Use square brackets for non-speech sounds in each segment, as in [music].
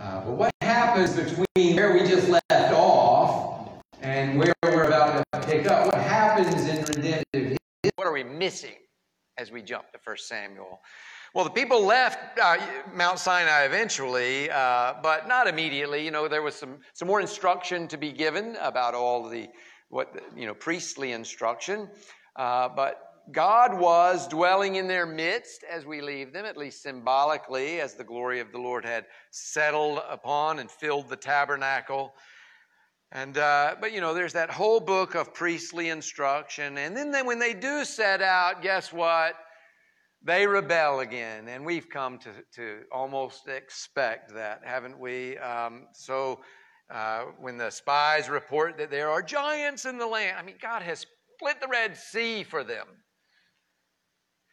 Uh, but what happens between where we just left off and where we're about to pick up? What happens in redemptive What are we missing as we jump to 1 Samuel? Well, the people left uh, Mount Sinai eventually, uh, but not immediately. You know, there was some, some more instruction to be given about all the what you know priestly instruction, uh, but God was dwelling in their midst as we leave them, at least symbolically, as the glory of the Lord had settled upon and filled the tabernacle. And uh, but you know, there's that whole book of priestly instruction, and then they, when they do set out, guess what? They rebel again, and we've come to to almost expect that, haven't we? Um, so. Uh, when the spies report that there are giants in the land, I mean, God has split the Red Sea for them.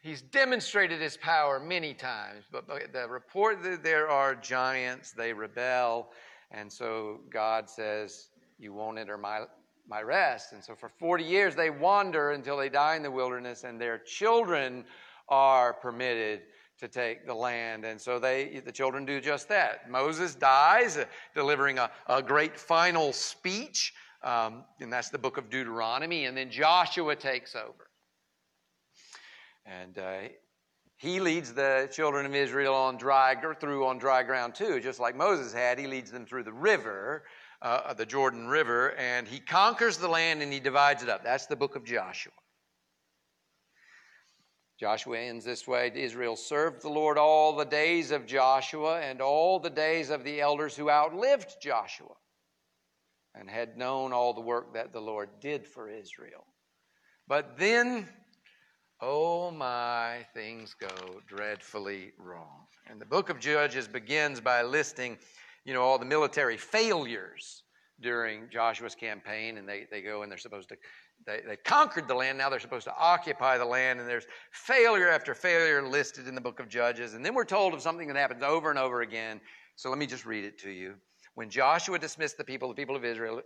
He's demonstrated his power many times, but the report that there are giants, they rebel. And so God says, You won't enter my, my rest. And so for 40 years, they wander until they die in the wilderness, and their children are permitted to take the land. And so they, the children do just that. Moses dies, uh, delivering a, a great final speech, um, and that's the book of Deuteronomy. And then Joshua takes over. And uh, he leads the children of Israel on dry through on dry ground too, just like Moses had. He leads them through the river, uh, the Jordan River, and he conquers the land and he divides it up. That's the book of Joshua. Joshua ends this way Israel served the Lord all the days of Joshua and all the days of the elders who outlived Joshua and had known all the work that the Lord did for Israel. But then Oh my, things go dreadfully wrong. And the book of Judges begins by listing, you know, all the military failures during Joshua's campaign, and they, they go and they're supposed to, they, they conquered the land, now they're supposed to occupy the land, and there's failure after failure listed in the book of Judges. And then we're told of something that happens over and over again. So let me just read it to you. When Joshua dismissed the people, the people of Israel,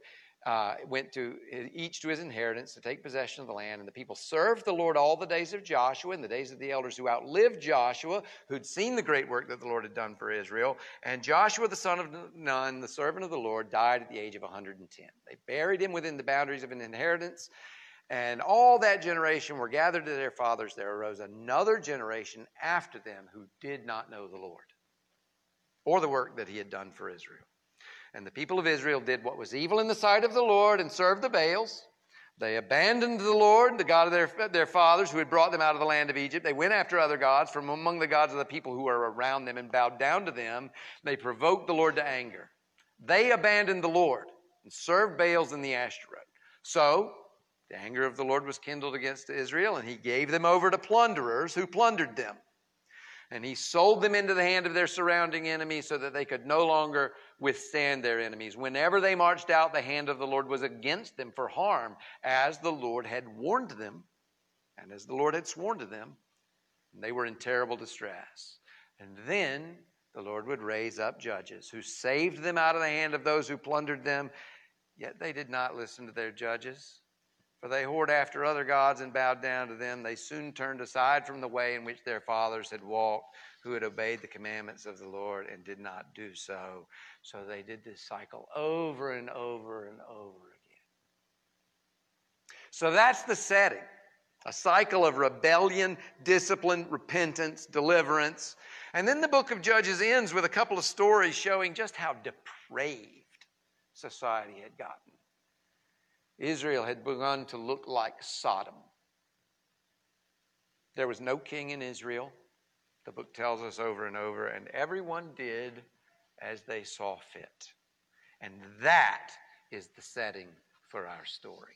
uh, went to each to his inheritance to take possession of the land. And the people served the Lord all the days of Joshua and the days of the elders who outlived Joshua, who'd seen the great work that the Lord had done for Israel. And Joshua, the son of Nun, the servant of the Lord, died at the age of 110. They buried him within the boundaries of an inheritance. And all that generation were gathered to their fathers. There arose another generation after them who did not know the Lord or the work that he had done for Israel. And the people of Israel did what was evil in the sight of the Lord and served the Baals. They abandoned the Lord, the God of their, their fathers, who had brought them out of the land of Egypt. They went after other gods from among the gods of the people who were around them and bowed down to them. They provoked the Lord to anger. They abandoned the Lord and served Baals and the Ashtoreth. So, the anger of the Lord was kindled against Israel, and he gave them over to plunderers who plundered them. And he sold them into the hand of their surrounding enemies so that they could no longer withstand their enemies. Whenever they marched out, the hand of the Lord was against them for harm, as the Lord had warned them, and as the Lord had sworn to them. And they were in terrible distress. And then the Lord would raise up judges who saved them out of the hand of those who plundered them. Yet they did not listen to their judges. For they whored after other gods and bowed down to them. They soon turned aside from the way in which their fathers had walked, who had obeyed the commandments of the Lord and did not do so. So they did this cycle over and over and over again. So that's the setting a cycle of rebellion, discipline, repentance, deliverance. And then the book of Judges ends with a couple of stories showing just how depraved society had gotten. Israel had begun to look like Sodom. There was no king in Israel. The book tells us over and over, and everyone did as they saw fit. And that is the setting for our story.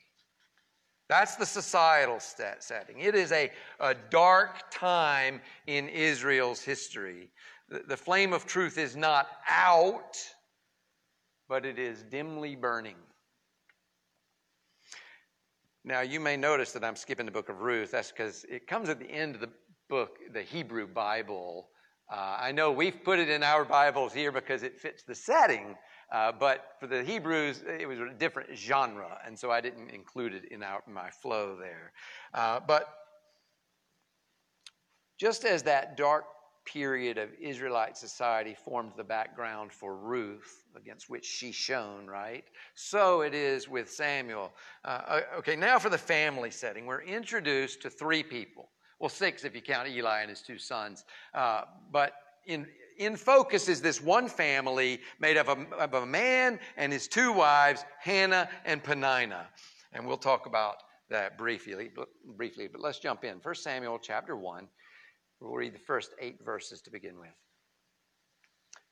That's the societal setting. It is a, a dark time in Israel's history. The, the flame of truth is not out, but it is dimly burning. Now, you may notice that I'm skipping the book of Ruth. That's because it comes at the end of the book, the Hebrew Bible. Uh, I know we've put it in our Bibles here because it fits the setting, uh, but for the Hebrews, it was a different genre, and so I didn't include it in our, my flow there. Uh, but just as that dark period of Israelite society formed the background for Ruth, against which she shone, right? So it is with Samuel. Uh, okay, now for the family setting. We're introduced to three people. Well, six if you count Eli and his two sons. Uh, but in, in focus is this one family made up of, of a man and his two wives, Hannah and Peninnah. And we'll talk about that briefly, briefly, but let's jump in. First Samuel chapter 1. We'll read the first eight verses to begin with.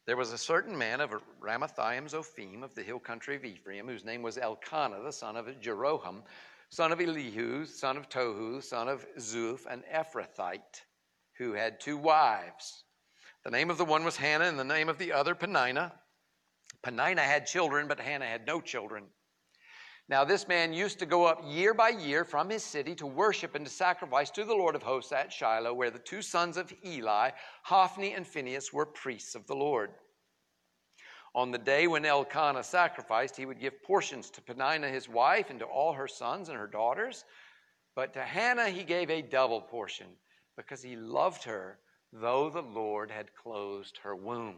There was a certain man of Ramathaim Zophim of the hill country of Ephraim, whose name was Elkanah, the son of Jeroham, son of Elihu, son of Tohu, son of Zuph, an Ephrathite, who had two wives. The name of the one was Hannah, and the name of the other Peninnah. Peninnah had children, but Hannah had no children. Now, this man used to go up year by year from his city to worship and to sacrifice to the Lord of hosts at Shiloh, where the two sons of Eli, Hophni and Phinehas, were priests of the Lord. On the day when Elkanah sacrificed, he would give portions to Peninnah his wife and to all her sons and her daughters. But to Hannah he gave a double portion because he loved her though the Lord had closed her womb.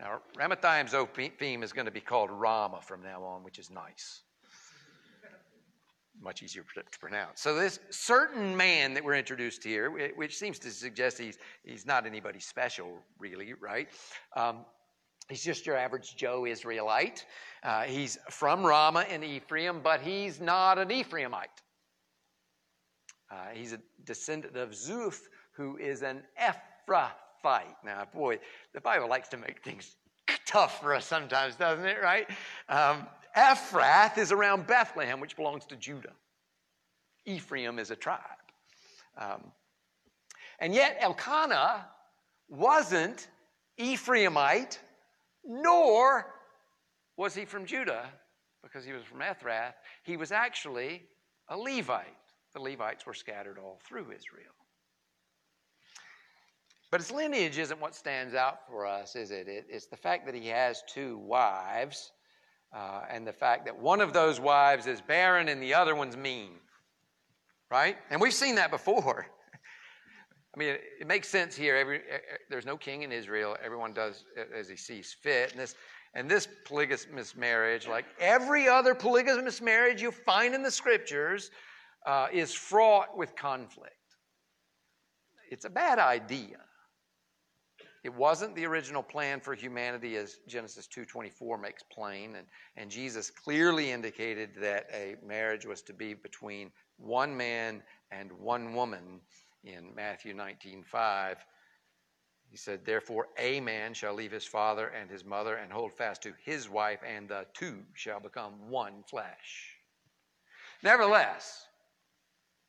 Now, Ramathaim Zophim is going to be called Ramah from now on, which is nice. Much easier to pronounce. So, this certain man that we're introduced here, which seems to suggest he's, he's not anybody special, really, right? Um, He's just your average Joe Israelite. Uh, he's from Ramah in Ephraim, but he's not an Ephraimite. Uh, he's a descendant of Zuph, who is an Ephrathite. Now, boy, the Bible likes to make things [laughs] tough for us sometimes, doesn't it, right? Um, Ephrath is around Bethlehem, which belongs to Judah. Ephraim is a tribe. Um, and yet, Elkanah wasn't Ephraimite, nor was he from Judah, because he was from Ephrath. He was actually a Levite the Levites were scattered all through Israel. But his lineage isn't what stands out for us, is it? it's the fact that he has two wives, uh, and the fact that one of those wives is barren and the other one's mean. Right? And we've seen that before. [laughs] I mean, it, it, makes sense here. Every, there's no king in Israel. Everyone does as he sees fit. And this, and this polygamous marriage, like every other polygamous marriage you find in the scriptures, uh, is fraught with conflict. It's a bad idea. It wasn't the original plan for humanity as Genesis 2:24 makes plain and, and Jesus clearly indicated that a marriage was to be between one man and one woman in Matthew 19:5. He said, Therefore, a man shall leave his father and his mother and hold fast to his wife, and the two shall become one flesh. Nevertheless,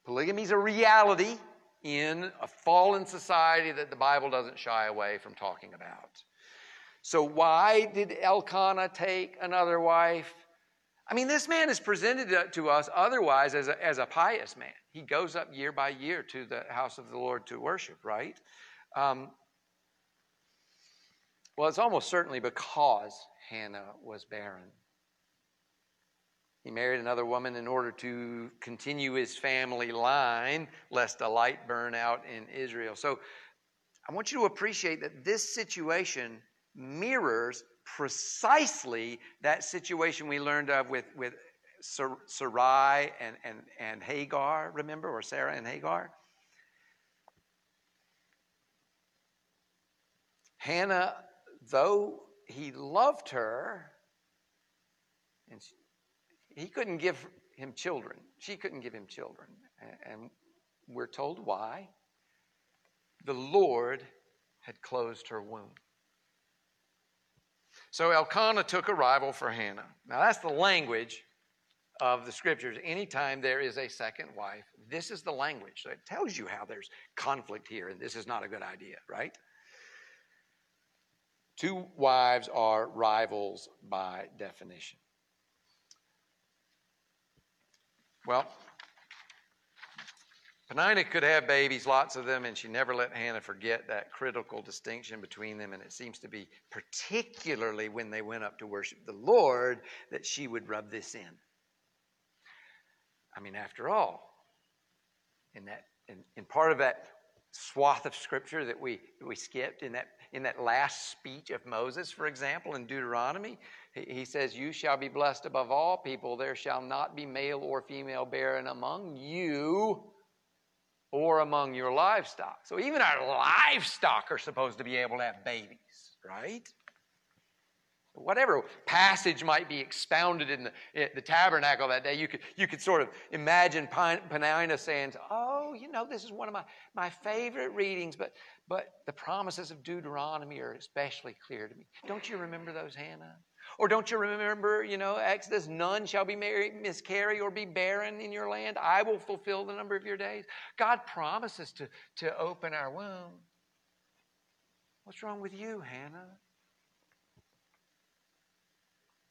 Polygamy is a reality in a fallen society that the Bible doesn't shy away from talking about. So, why did Elkanah take another wife? I mean, this man is presented to us otherwise as a, as a pious man. He goes up year by year to the house of the Lord to worship, right? Um, well, it's almost certainly because Hannah was barren. He married another woman in order to continue his family line, lest a light burn out in Israel. So I want you to appreciate that this situation mirrors precisely that situation we learned of with, with Sarai and, and, and Hagar, remember, or Sarah and Hagar. Hannah, though he loved her, and she, he couldn't give him children. She couldn't give him children. And we're told why. The Lord had closed her womb. So Elkanah took a rival for Hannah. Now that's the language of the scriptures, anytime there is a second wife, this is the language. So it tells you how there's conflict here, and this is not a good idea, right? Two wives are rivals by definition. Well, Peninnah could have babies, lots of them, and she never let Hannah forget that critical distinction between them. And it seems to be particularly when they went up to worship the Lord that she would rub this in. I mean, after all, in that in, in part of that swath of scripture that we we skipped in that in that last speech of Moses, for example, in Deuteronomy, he, says, "You shall be blessed above all people. There shall not be male or female barren among you." Or among your livestock. So even our livestock are supposed to be able to have babies, right? whatever passage might be expounded in the, in the, tabernacle that day, you could, you could sort of imagine Peninnah saying, Oh, you know, this is one of my, my favorite readings, but, but the promises of Deuteronomy are especially clear to me. Don't you remember those, Hannah? Or don't you remember, you know, Exodus, none shall be married, miscarry, or be barren in your land. I will fulfill the number of your days. God promises to, to open our womb. What's wrong with you, Hannah?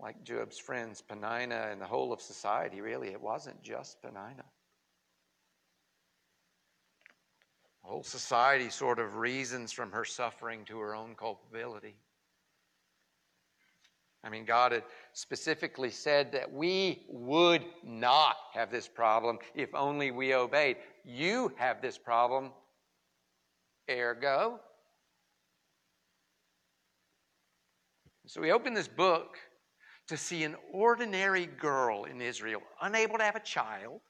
like Job's friends, Peninnah, and the whole of society, really. It wasn't just Peninnah. The whole society sort of reasons from her suffering to her own culpability. I mean, God had specifically said that we would not have this problem if only we obeyed. You have this problem, ergo. So we open this book to see an ordinary girl in Israel, unable to have a child,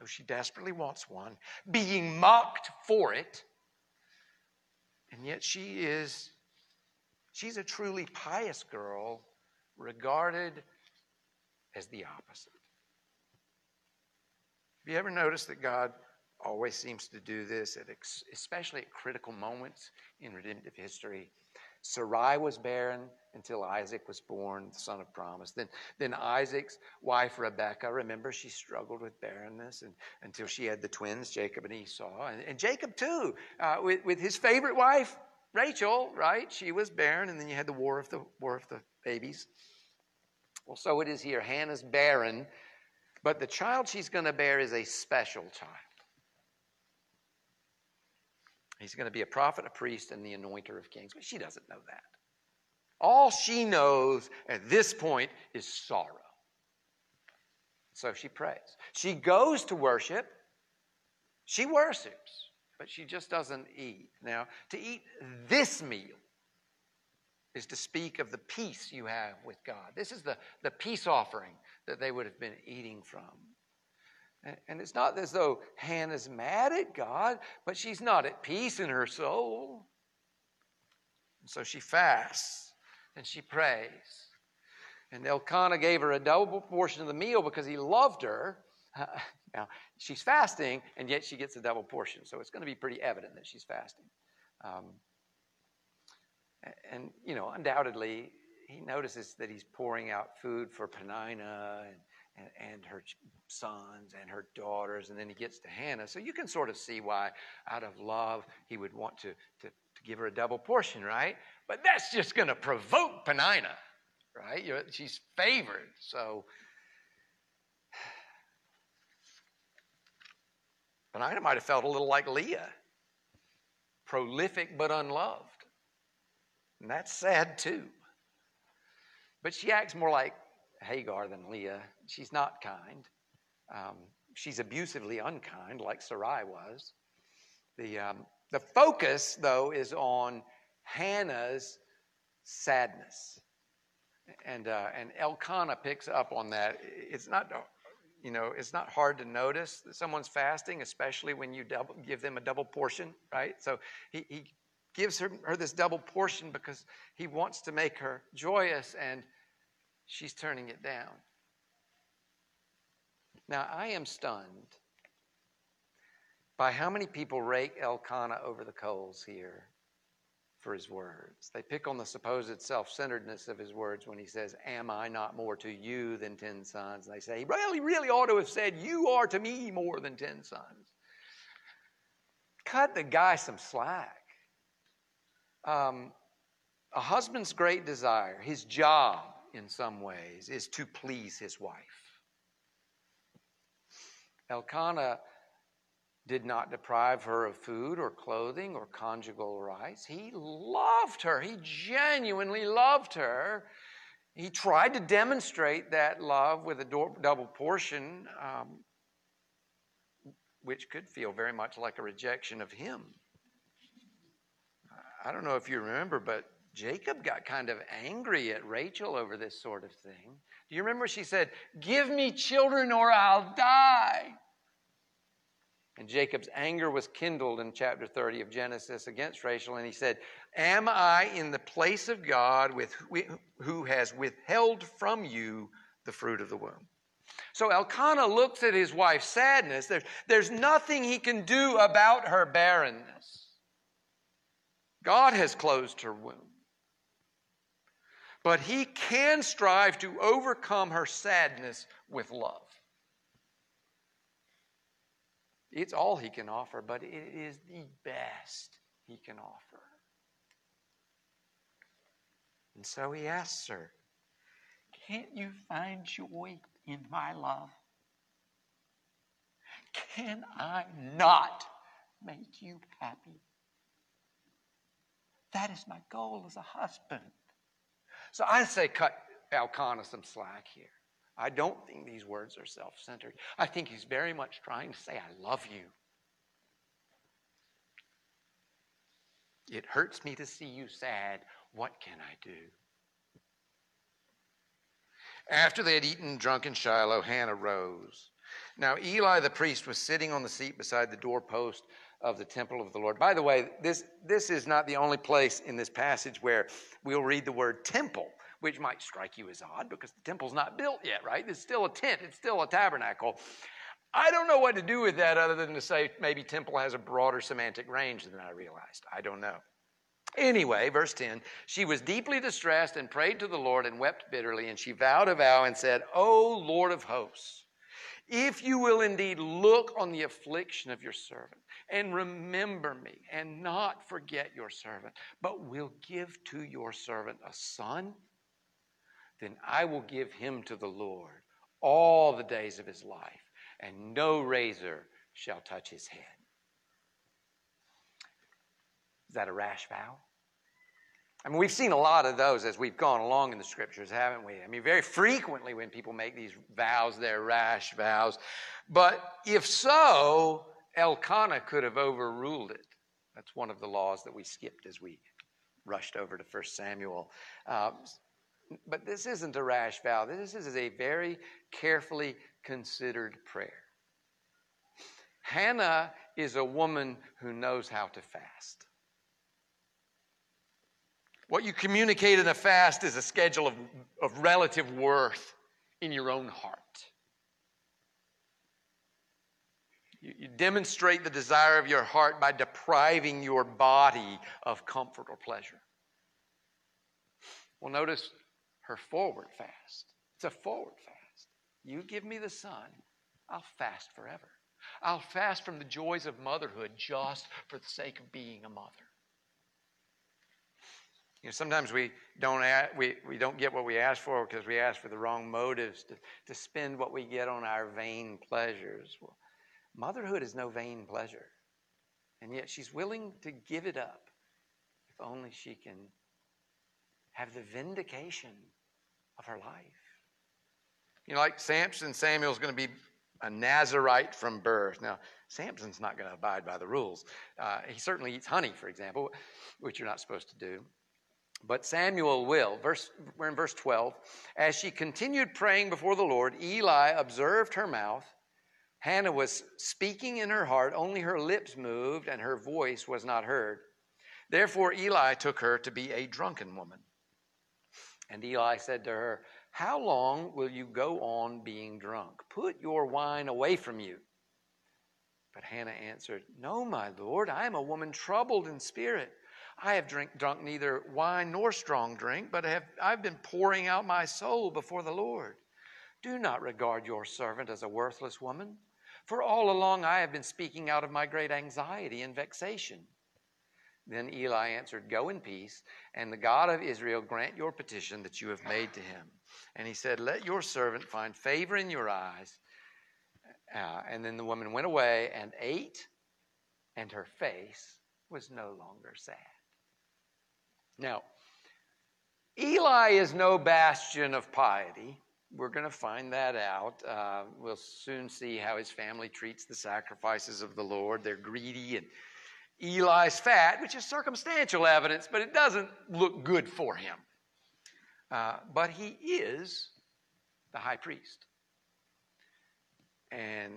though she desperately wants one, being mocked for it. And yet she is, she's a truly pious girl, regarded as the opposite. Have you ever noticed that God always seems to do this, at ex- especially at critical moments in redemptive history? Sarai was barren until Isaac was born, the son of promise. Then, then Isaac's wife, Rebekah, remember, she struggled with barrenness and, until she had the twins, Jacob and Esau. And, and Jacob, too, uh, with, with his favorite wife, Rachel, right? She was barren, and then you had the war of the, war of the babies. Well, so it is here. Hannah's barren, but the child she's going to bear is a special child. He's going to be a prophet, a priest, and the anointer of kings. But she doesn't know that. All she knows at this point is sorrow. So she prays. She goes to worship. She worships, but she just doesn't eat. Now, to eat this meal is to speak of the peace you have with God. This is the, the peace offering that they would have been eating from. And it's not as though Hannah's mad at God, but she's not at peace in her soul. And so she fasts and she prays. And Elkanah gave her a double portion of the meal because he loved her. [laughs] now, she's fasting, and yet she gets a double portion. So it's going to be pretty evident that she's fasting. Um, and, you know, undoubtedly, he notices that he's pouring out food for Peninnah and and, and her sons and her daughters, and then he gets to Hannah. So you can sort of see why, out of love, he would want to, to, to give her a double portion, right? But that's just going to provoke Peninnah, right? You're, she's favored. So Peninnah might have felt a little like Leah prolific but unloved. And that's sad too. But she acts more like Hagar than Leah. She's not kind. Um, she's abusively unkind, like Sarai was. The, um, the focus, though, is on Hannah's sadness. And, uh, and Elkanah picks up on that. It's not, you know, it's not hard to notice that someone's fasting, especially when you double, give them a double portion, right? So he, he gives her, her this double portion because he wants to make her joyous and she's turning it down. Now, I am stunned by how many people rake Elkanah over the coals here for his words. They pick on the supposed self centeredness of his words when he says, Am I not more to you than ten sons? And they say, He really, really ought to have said, You are to me more than ten sons. Cut the guy some slack. Um, a husband's great desire, his job in some ways, is to please his wife. Elkanah did not deprive her of food or clothing or conjugal rights. He loved her. He genuinely loved her. He tried to demonstrate that love with a double portion, um, which could feel very much like a rejection of him. I don't know if you remember, but Jacob got kind of angry at Rachel over this sort of thing. Do you remember she said, Give me children or I'll die? And Jacob's anger was kindled in chapter 30 of Genesis against Rachel, and he said, Am I in the place of God with, who has withheld from you the fruit of the womb? So Elkanah looks at his wife's sadness. There's, there's nothing he can do about her barrenness. God has closed her womb. But he can strive to overcome her sadness with love. It's all he can offer, but it is the best he can offer. And so he asks her, Can't you find joy in my love? Can I not make you happy? That is my goal as a husband. So I say, cut Elkanah some slack here. I don't think these words are self centered. I think he's very much trying to say, I love you. It hurts me to see you sad. What can I do? After they had eaten and drunk in Shiloh, Hannah rose. Now, Eli the priest was sitting on the seat beside the doorpost of the temple of the Lord. By the way, this, this is not the only place in this passage where we'll read the word temple which might strike you as odd because the temple's not built yet, right? It's still a tent, it's still a tabernacle. I don't know what to do with that other than to say maybe temple has a broader semantic range than I realized. I don't know. Anyway, verse 10 she was deeply distressed and prayed to the Lord and wept bitterly, and she vowed a vow and said, O Lord of hosts, if you will indeed look on the affliction of your servant and remember me and not forget your servant, but will give to your servant a son then I will give him to the Lord all the days of his life, and no razor shall touch his head. Is that a rash vow? I mean, we've seen a lot of those as we've gone along in the scriptures, haven't we? I mean, very frequently when people make these vows, they're rash vows. But if so, Elkanah could have overruled it. That's one of the laws that we skipped as we rushed over to 1 Samuel. Uh, but this isn't a rash vow. This is a very carefully considered prayer. Hannah is a woman who knows how to fast. What you communicate in a fast is a schedule of, of relative worth in your own heart. You, you demonstrate the desire of your heart by depriving your body of comfort or pleasure. Well, notice her forward fast. It's a forward fast. You give me the son, I'll fast forever. I'll fast from the joys of motherhood just for the sake of being a mother. You know, sometimes we don't, we, we don't get what we ask for because we ask for the wrong motives to, to spend what we get on our vain pleasures. Well, motherhood is no vain pleasure. And yet she's willing to give it up if only she can have the vindication of her life. You know, like Samson, Samuel's going to be a Nazarite from birth. Now, Samson's not going to abide by the rules. Uh, he certainly eats honey, for example, which you're not supposed to do. But Samuel will. Verse, we're in verse 12. As she continued praying before the Lord, Eli observed her mouth. Hannah was speaking in her heart, only her lips moved, and her voice was not heard. Therefore, Eli took her to be a drunken woman. And Eli said to her, How long will you go on being drunk? Put your wine away from you. But Hannah answered, No, my Lord, I am a woman troubled in spirit. I have drink, drunk neither wine nor strong drink, but have, I've been pouring out my soul before the Lord. Do not regard your servant as a worthless woman, for all along I have been speaking out of my great anxiety and vexation. Then Eli answered, Go in peace, and the God of Israel grant your petition that you have made to him. And he said, Let your servant find favor in your eyes. Uh, and then the woman went away and ate, and her face was no longer sad. Now, Eli is no bastion of piety. We're going to find that out. Uh, we'll soon see how his family treats the sacrifices of the Lord. They're greedy, and Eli's fat, which is circumstantial evidence, but it doesn't look good for him. Uh, but he is the high priest. And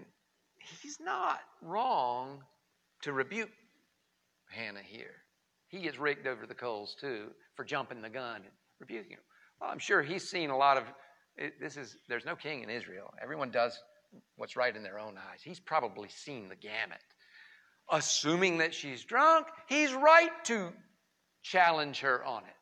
he's not wrong to rebuke Hannah here. He gets raked over the coals too for jumping the gun and rebuking him. Well, I'm sure he's seen a lot of it, this is there's no king in Israel. Everyone does what's right in their own eyes. He's probably seen the gamut. Assuming that she's drunk, he's right to challenge her on it.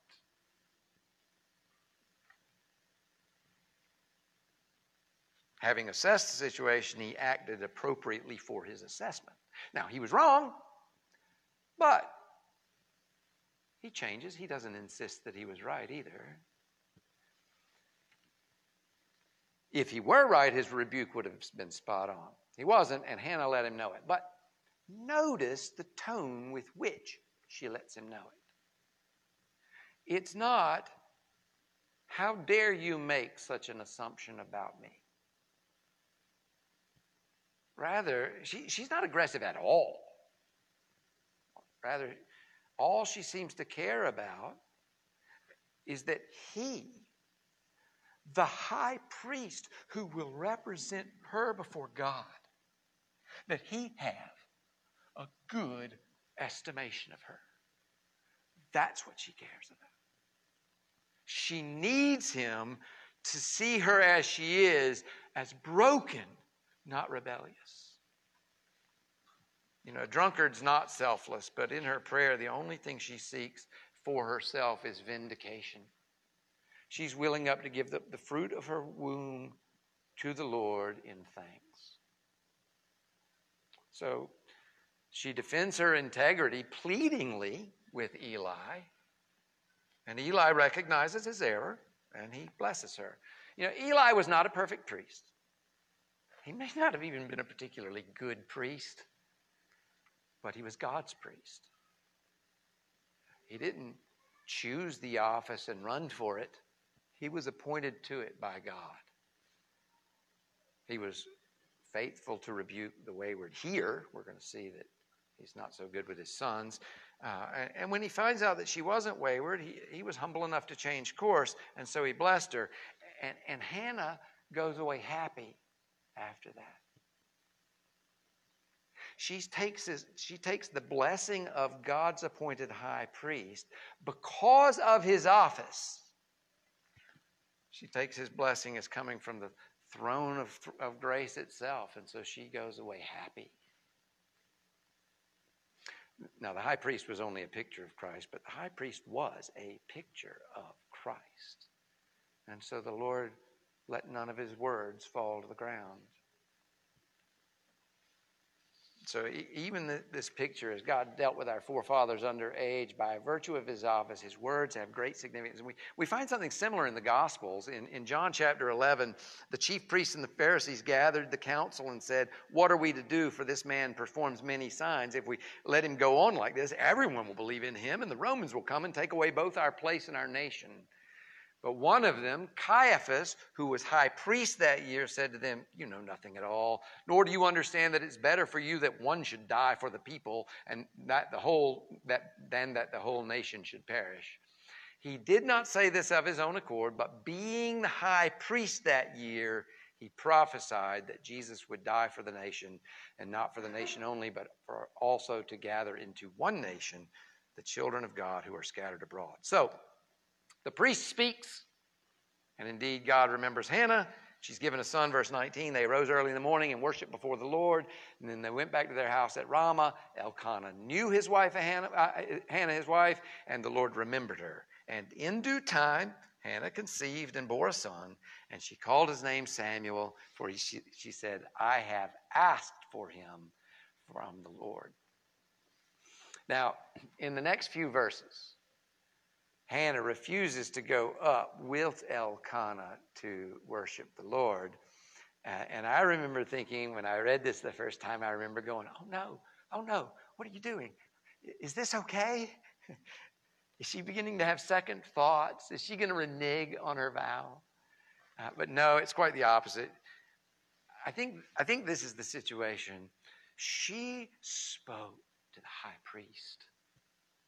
Having assessed the situation, he acted appropriately for his assessment. Now, he was wrong, but he changes. He doesn't insist that he was right either. If he were right, his rebuke would have been spot on. He wasn't, and Hannah let him know it. But notice the tone with which she lets him know it. It's not, how dare you make such an assumption about me? Rather, she, she's not aggressive at all. Rather, all she seems to care about is that he, the high priest who will represent her before God, that he have a good estimation of her. That's what she cares about. She needs him to see her as she is, as broken not rebellious. You know, a drunkard's not selfless, but in her prayer, the only thing she seeks for herself is vindication. She's willing up to give the, the fruit of her womb to the Lord in thanks. So she defends her integrity pleadingly with Eli, and Eli recognizes his error and he blesses her. You know, Eli was not a perfect priest. He may not have even been a particularly good priest, but he was God's priest. He didn't choose the office and run for it, he was appointed to it by God. He was faithful to rebuke the wayward. Here, we're going to see that he's not so good with his sons. Uh, and, when he finds out that she wasn't wayward, he, he was humble enough to change course, and so he blessed her. And, and Hannah goes away happy after that. She takes, his, she takes the blessing of God's appointed high priest because of his office. She takes his blessing as coming from the throne of, of grace itself, and so she goes away happy. Now, the high priest was only a picture of Christ, but the high priest was a picture of Christ. And so the Lord let none of his words fall to the ground. So even this picture, as God dealt with our forefathers under age by virtue of his office, his words have great significance. And we, we find something similar in the Gospels. In, in John chapter 11, the chief priests and the Pharisees gathered the council and said, What are we to do? For this man performs many signs. If we let him go on like this, everyone will believe in him, and the Romans will come and take away both our place and our nation. But one of them, Caiaphas, who was high priest that year, said to them, You know nothing at all, nor do you understand that it's better for you that one should die for the people and that the whole that than that the whole nation should perish. He did not say this of his own accord, but being the high priest that year, he prophesied that Jesus would die for the nation, and not for the nation only, but also to gather into one nation the children of God who are scattered abroad. So the priest speaks, and indeed God remembers Hannah. she's given a son, verse 19. They arose early in the morning and worshiped before the Lord. And then they went back to their house at Ramah. Elkanah knew his wife, Hannah, uh, Hannah, his wife, and the Lord remembered her. And in due time, Hannah conceived and bore a son, and she called his name Samuel, for he, she, she said, I have asked for him from the Lord. Now, in the next few verses, Hannah refuses to go up with Elkanah to worship the Lord. Uh, and I remember thinking when I read this the first time, I remember going, Oh no, oh no, what are you doing? Is this okay? [laughs] Is she beginning to have second thoughts? Is she going to renege on her vow? Uh, but no, it's quite the opposite. I think, I think this is the situation. She spoke to the high priest,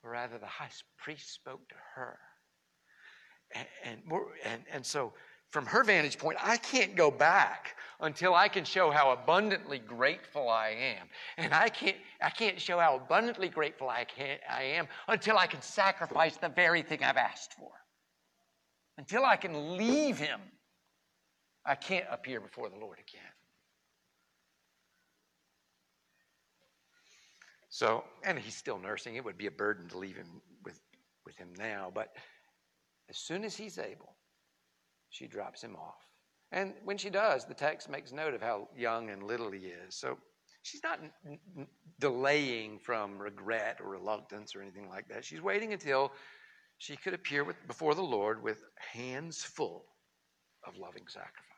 or rather, the high priest spoke to her. And, and, and, and so, from her vantage point, I can't go back until I can show how abundantly grateful I am. And I can't, I can't show how abundantly grateful I, can, I am until I can sacrifice the very thing I've asked for. Until I can leave him, I can't appear before the Lord again. So, and he's still nursing. It would be a burden to leave him with, with him now. But as soon as he's able, she drops him off. And when she does, the text makes note of how young and little he is. So she's not n- n- delaying from regret or reluctance or anything like that. She's waiting until she could appear with, before the Lord with hands full of loving sacrifice.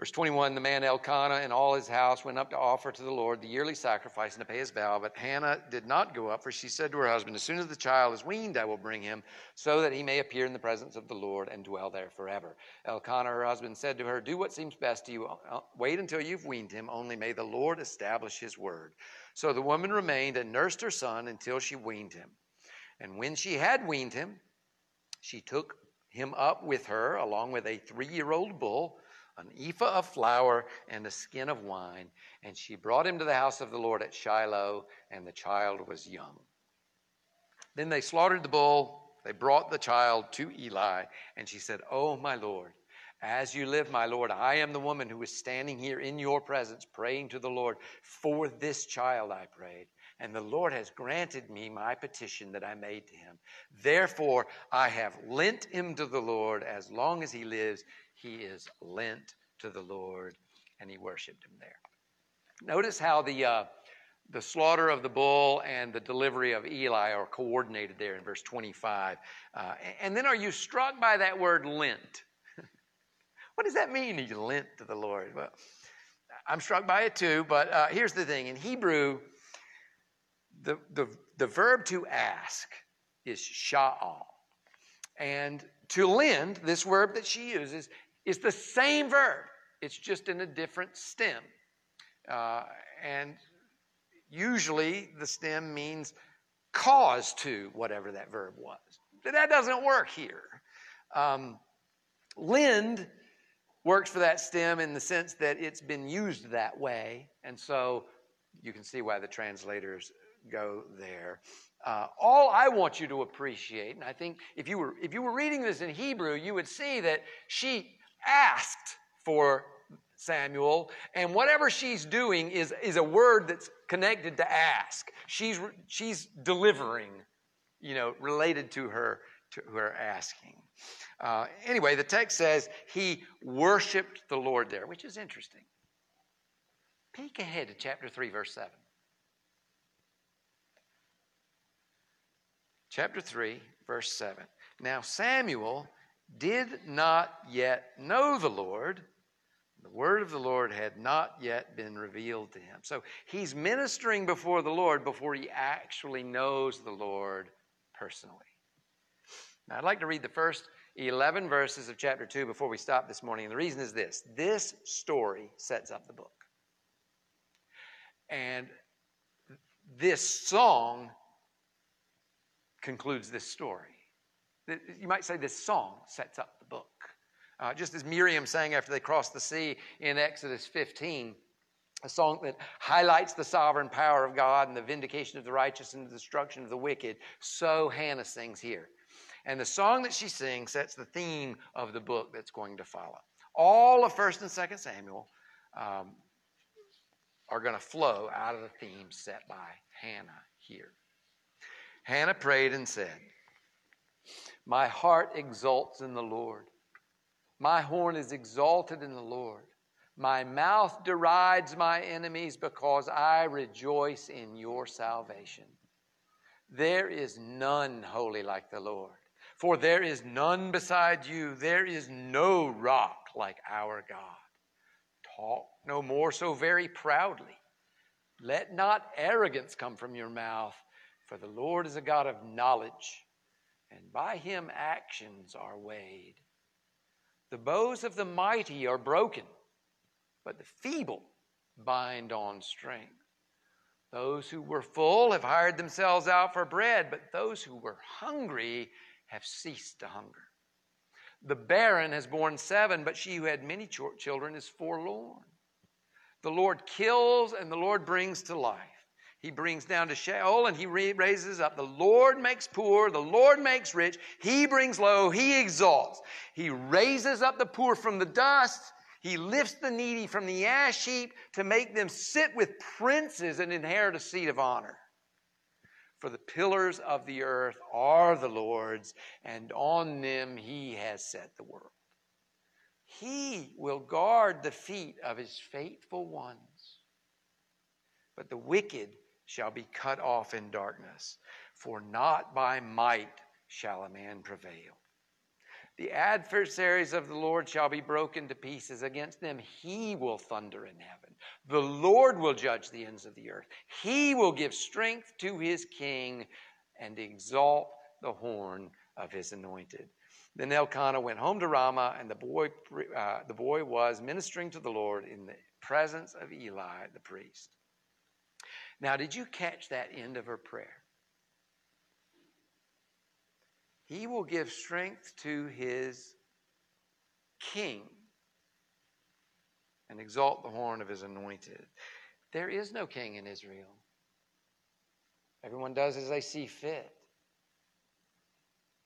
Verse 21 The man Elkanah and all his house went up to offer to the Lord the yearly sacrifice and to pay his vow. But Hannah did not go up, for she said to her husband, As soon as the child is weaned, I will bring him, so that he may appear in the presence of the Lord and dwell there forever. Elkanah, her husband, said to her, Do what seems best to you. Uh, wait until you've weaned him, only may the Lord establish his word. So the woman remained and nursed her son until she weaned him. And when she had weaned him, she took him up with her, along with a three year old bull an ephah of flour and a skin of wine. And she brought him to the house of the Lord at Shiloh, and the child was young. Then they slaughtered the bull. They brought the child to Eli, and she said, Oh, my Lord, as you live, my Lord, I am the woman who is standing here in your presence praying to the Lord. For this child I prayed, and the Lord has granted me my petition that I made to him. Therefore, I have lent him to the Lord as long as he lives he is lent to the Lord, and he worshiped him there. Notice how the, uh, the slaughter of the bull and the delivery of Eli are coordinated there in verse 25. Uh, and then are you struck by that word lent? [laughs] what does that mean, he lent to the Lord? Well, I'm struck by it too, but uh, here's the thing. In Hebrew, the, the, the verb to ask is sha'al. And to lend, this verb that she uses, is the same verb, it's just in a different stem. Uh, and usually the stem means cause to whatever that verb was. But that doesn't work here. Um, lend works for that stem in the sense that it's been used that way. And so you can see why the translators go there. Uh, all I want you to appreciate, and I think if you were if you were reading this in Hebrew, you would see that she asked for Samuel, and whatever she's doing is, is a word that's connected to ask. She's, she's delivering, you know, related to her, to her asking. Uh, anyway, the text says he worshiped the Lord there, which is interesting. Peek ahead to chapter 3, verse 7. Chapter 3, verse 7. Now, Samuel did not yet know the Lord. The word of the Lord had not yet been revealed to him. So he's ministering before the Lord before he actually knows the Lord personally. Now, I'd like to read the first 11 verses of chapter 2 before we stop this morning. And the reason is this this story sets up the book. And this song concludes this story you might say this song sets up the book. Uh, just as Miriam sang after they crossed the sea in Exodus 15, a song that highlights the sovereign power of God and the vindication of the righteous and the destruction of the wicked, so Hannah sings here. And the song that she sings sets the theme of the book that's going to follow. All of 1st and 2nd Samuel um, are going to flow out of the theme set by Hannah here. Hannah prayed and said, My heart exults in the Lord. My horn is exalted in the Lord. My mouth derides my enemies because I rejoice in your salvation. There is none holy like the Lord, for there is none beside you. There is no rock like our God. Talk no more so very proudly. Let not arrogance come from your mouth, for the Lord is a God of knowledge, and by him actions are weighed. The bows of the mighty are broken, but the feeble bind on strength. Those who were full have hired themselves out for bread, but those who were hungry have ceased to hunger. The barren has borne seven, but she who had many children is forlorn. The Lord kills and the Lord brings to life. He brings down to Sheol and he raises up. The Lord makes poor, the Lord makes rich. He brings low, he exalts. He raises up the poor from the dust. He lifts the needy from the ash heap to make them sit with princes and inherit a seat of honor. For the pillars of the earth are the Lord's, and on them he has set the world. He will guard the feet of his faithful ones. But the wicked shall be cut off in darkness, for not by might shall a man prevail. The adversaries of the Lord shall be broken to pieces. Against them he will thunder in heaven. The Lord will judge the ends of the earth. He will give strength to his king and exalt the horn of his anointed. Then Elkanah went home to Ramah, and the boy, uh, the boy was ministering to the Lord in the presence of Eli the priest. Now, did you catch that end of her prayer? He will give strength to his king and exalt the horn of his anointed. There is no king in Israel. Everyone does as they see fit.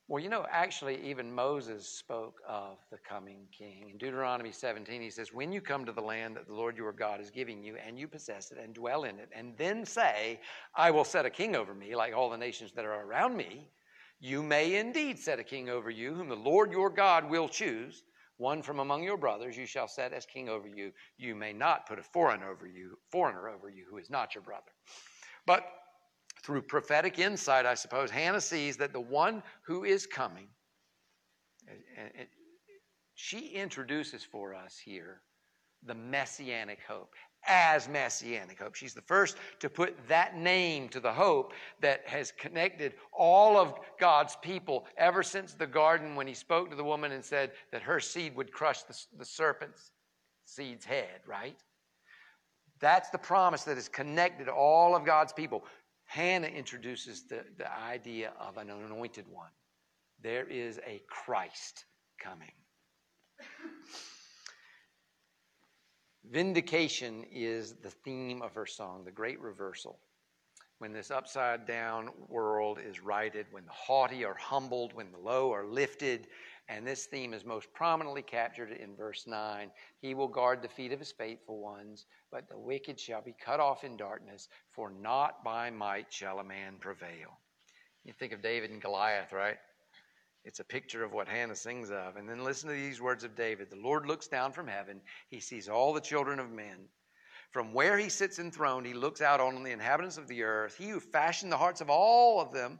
Well, you know, actually, even Moses spoke of the coming king. In Deuteronomy 17, he says, When you come to the land that the Lord your God is giving you, and you possess it and dwell in it, and then say, I will set a king over me, like all the nations that are around me, you may indeed set a king over you, whom the Lord your God will choose. One from among your brothers you shall set as king over you. You may not put a foreigner over you, foreigner over you who is not your brother. But through prophetic insight, I suppose, Hannah sees that the one who is coming, she introduces for us here the messianic hope as messianic hope. She's the first to put that name to the hope that has connected all of God's people ever since the garden when he spoke to the woman and said that her seed would crush the, the serpent's seed's head, right? That's the promise that is connected all of God's people. Hannah introduces the, the idea of an anointed one. There is a Christ coming. Vindication is the theme of her song, the great reversal. When this upside down world is righted, when the haughty are humbled, when the low are lifted, and this theme is most prominently captured in verse 9 He will guard the feet of his faithful ones, but the wicked shall be cut off in darkness, for not by might shall a man prevail. You think of David and Goliath, right? It's a picture of what Hannah sings of. And then listen to these words of David The Lord looks down from heaven, he sees all the children of men. From where he sits enthroned, he looks out on the inhabitants of the earth. He who fashioned the hearts of all of them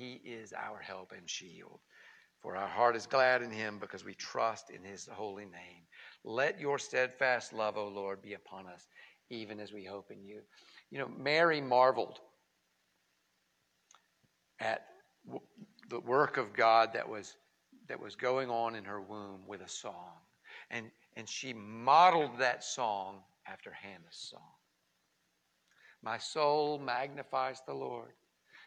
He is our help and shield. For our heart is glad in him because we trust in his holy name. Let your steadfast love, O Lord, be upon us, even as we hope in you. You know, Mary marveled at the work of God that was that was going on in her womb with a song. And, and she modeled that song after Hannah's song. My soul magnifies the Lord.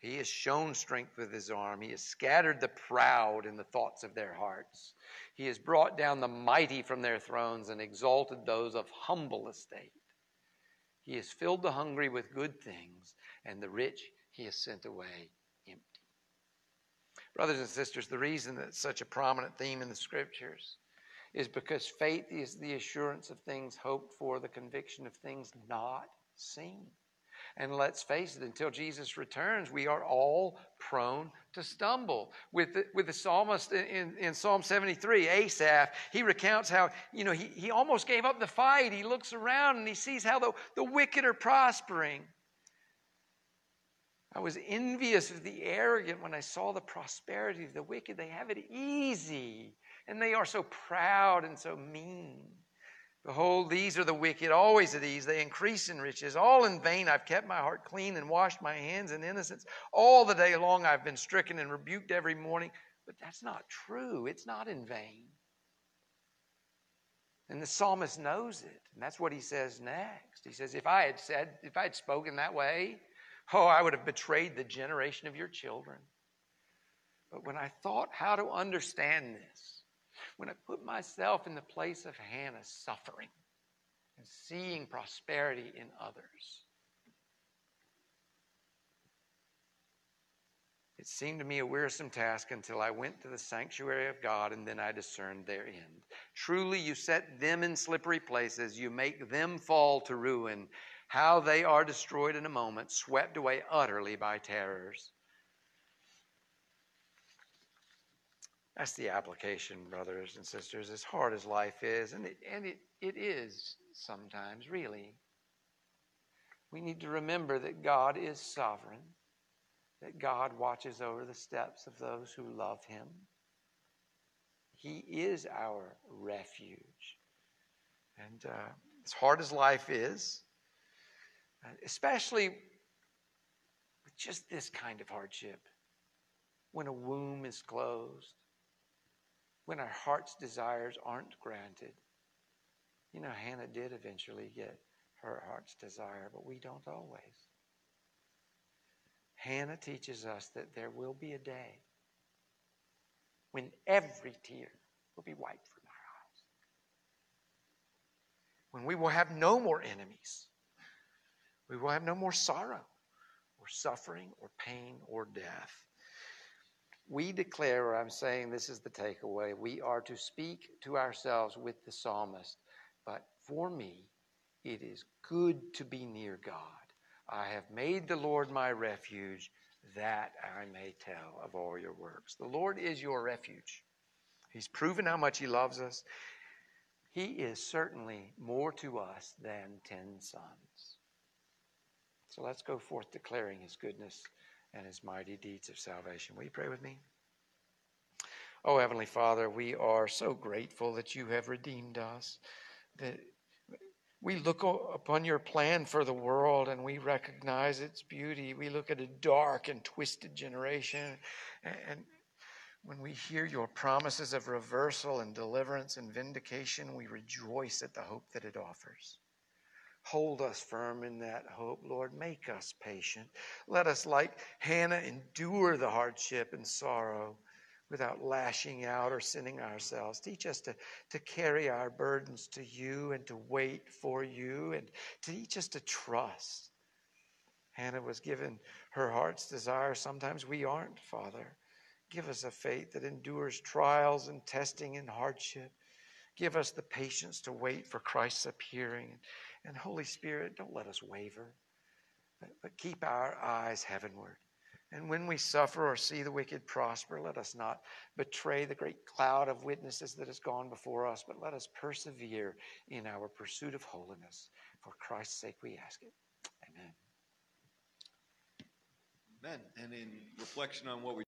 He has shown strength with his arm. He has scattered the proud in the thoughts of their hearts. He has brought down the mighty from their thrones and exalted those of humble estate. He has filled the hungry with good things, and the rich he has sent away empty. Brothers and sisters, the reason that it's such a prominent theme in the scriptures is because faith is the assurance of things hoped for, the conviction of things not seen. And let's face it, until Jesus returns, we are all prone to stumble. With the, with the psalmist in, in, Psalm 73, Asaph, he recounts how, you know, he, he almost gave up the fight. He looks around and he sees how the, the wicked are prospering. I was envious of the arrogant when I saw the prosperity of the wicked. They have it easy, and they are so proud and so mean. Behold, these are the wicked, always at ease. They increase in riches. All in vain I've kept my heart clean and washed my hands in innocence. All the day long I've been stricken and rebuked every morning. But that's not true. It's not in vain. And the psalmist knows it. And that's what he says next. He says, If I had said, if I had spoken that way, oh, I would have betrayed the generation of your children. But when I thought how to understand this, when I put myself in the place of Hannah suffering and seeing prosperity in others. It seemed to me a wearisome task until I went to the sanctuary of God and then I discerned their end. Truly, you set them in slippery places, you make them fall to ruin. How they are destroyed in a moment, swept away utterly by terrors. That's the application, brothers and sisters, as hard as life is, and it, and it, it is sometimes, really. We need to remember that God is sovereign, that God watches over the steps of those who love Him. He is our refuge. And uh, as hard as life is, uh, especially with just this kind of hardship, when a womb is closed, when our heart's desires aren't granted. You know, Hannah did eventually get her heart's desire, but we don't always. Hannah teaches us that there will be a day when every tear will be wiped from our eyes. When we will have no more enemies. We will have no more sorrow or suffering or pain or death we declare, or I'm saying this is the takeaway, we are to speak to ourselves with the psalmist. But for me, it is good to be near God. I have made the Lord my refuge, that I may tell of all your works. The Lord is your refuge. He's proven how much He loves us. He is certainly more to us than ten sons. So let's go forth declaring His goodness and his mighty deeds of salvation. Will you pray with me? Oh, Heavenly Father, we are so grateful that you have redeemed us, that we look upon your plan for the world and we recognize its beauty. We look at a dark and twisted generation, and when we hear your promises of reversal and deliverance and vindication, we rejoice at the hope that it offers. Hold us firm in that hope, Lord. Make us patient. Let us, like Hannah, endure the hardship and sorrow without lashing out or sinning ourselves. Teach us to, to carry our burdens to you and to wait for you and teach us to trust. Hannah was given her heart's desire. Sometimes we aren't, Father. Give us a faith that endures trials and testing and hardship. Give us the patience to wait for Christ's appearing. And Holy Spirit, don't let us waver, but, keep our eyes heavenward. And when we suffer or see the wicked prosper, let us not betray the great cloud of witnesses that has gone before us, but let us persevere in our pursuit of holiness. For Christ's sake we ask it. Amen. Amen. And in reflection on what we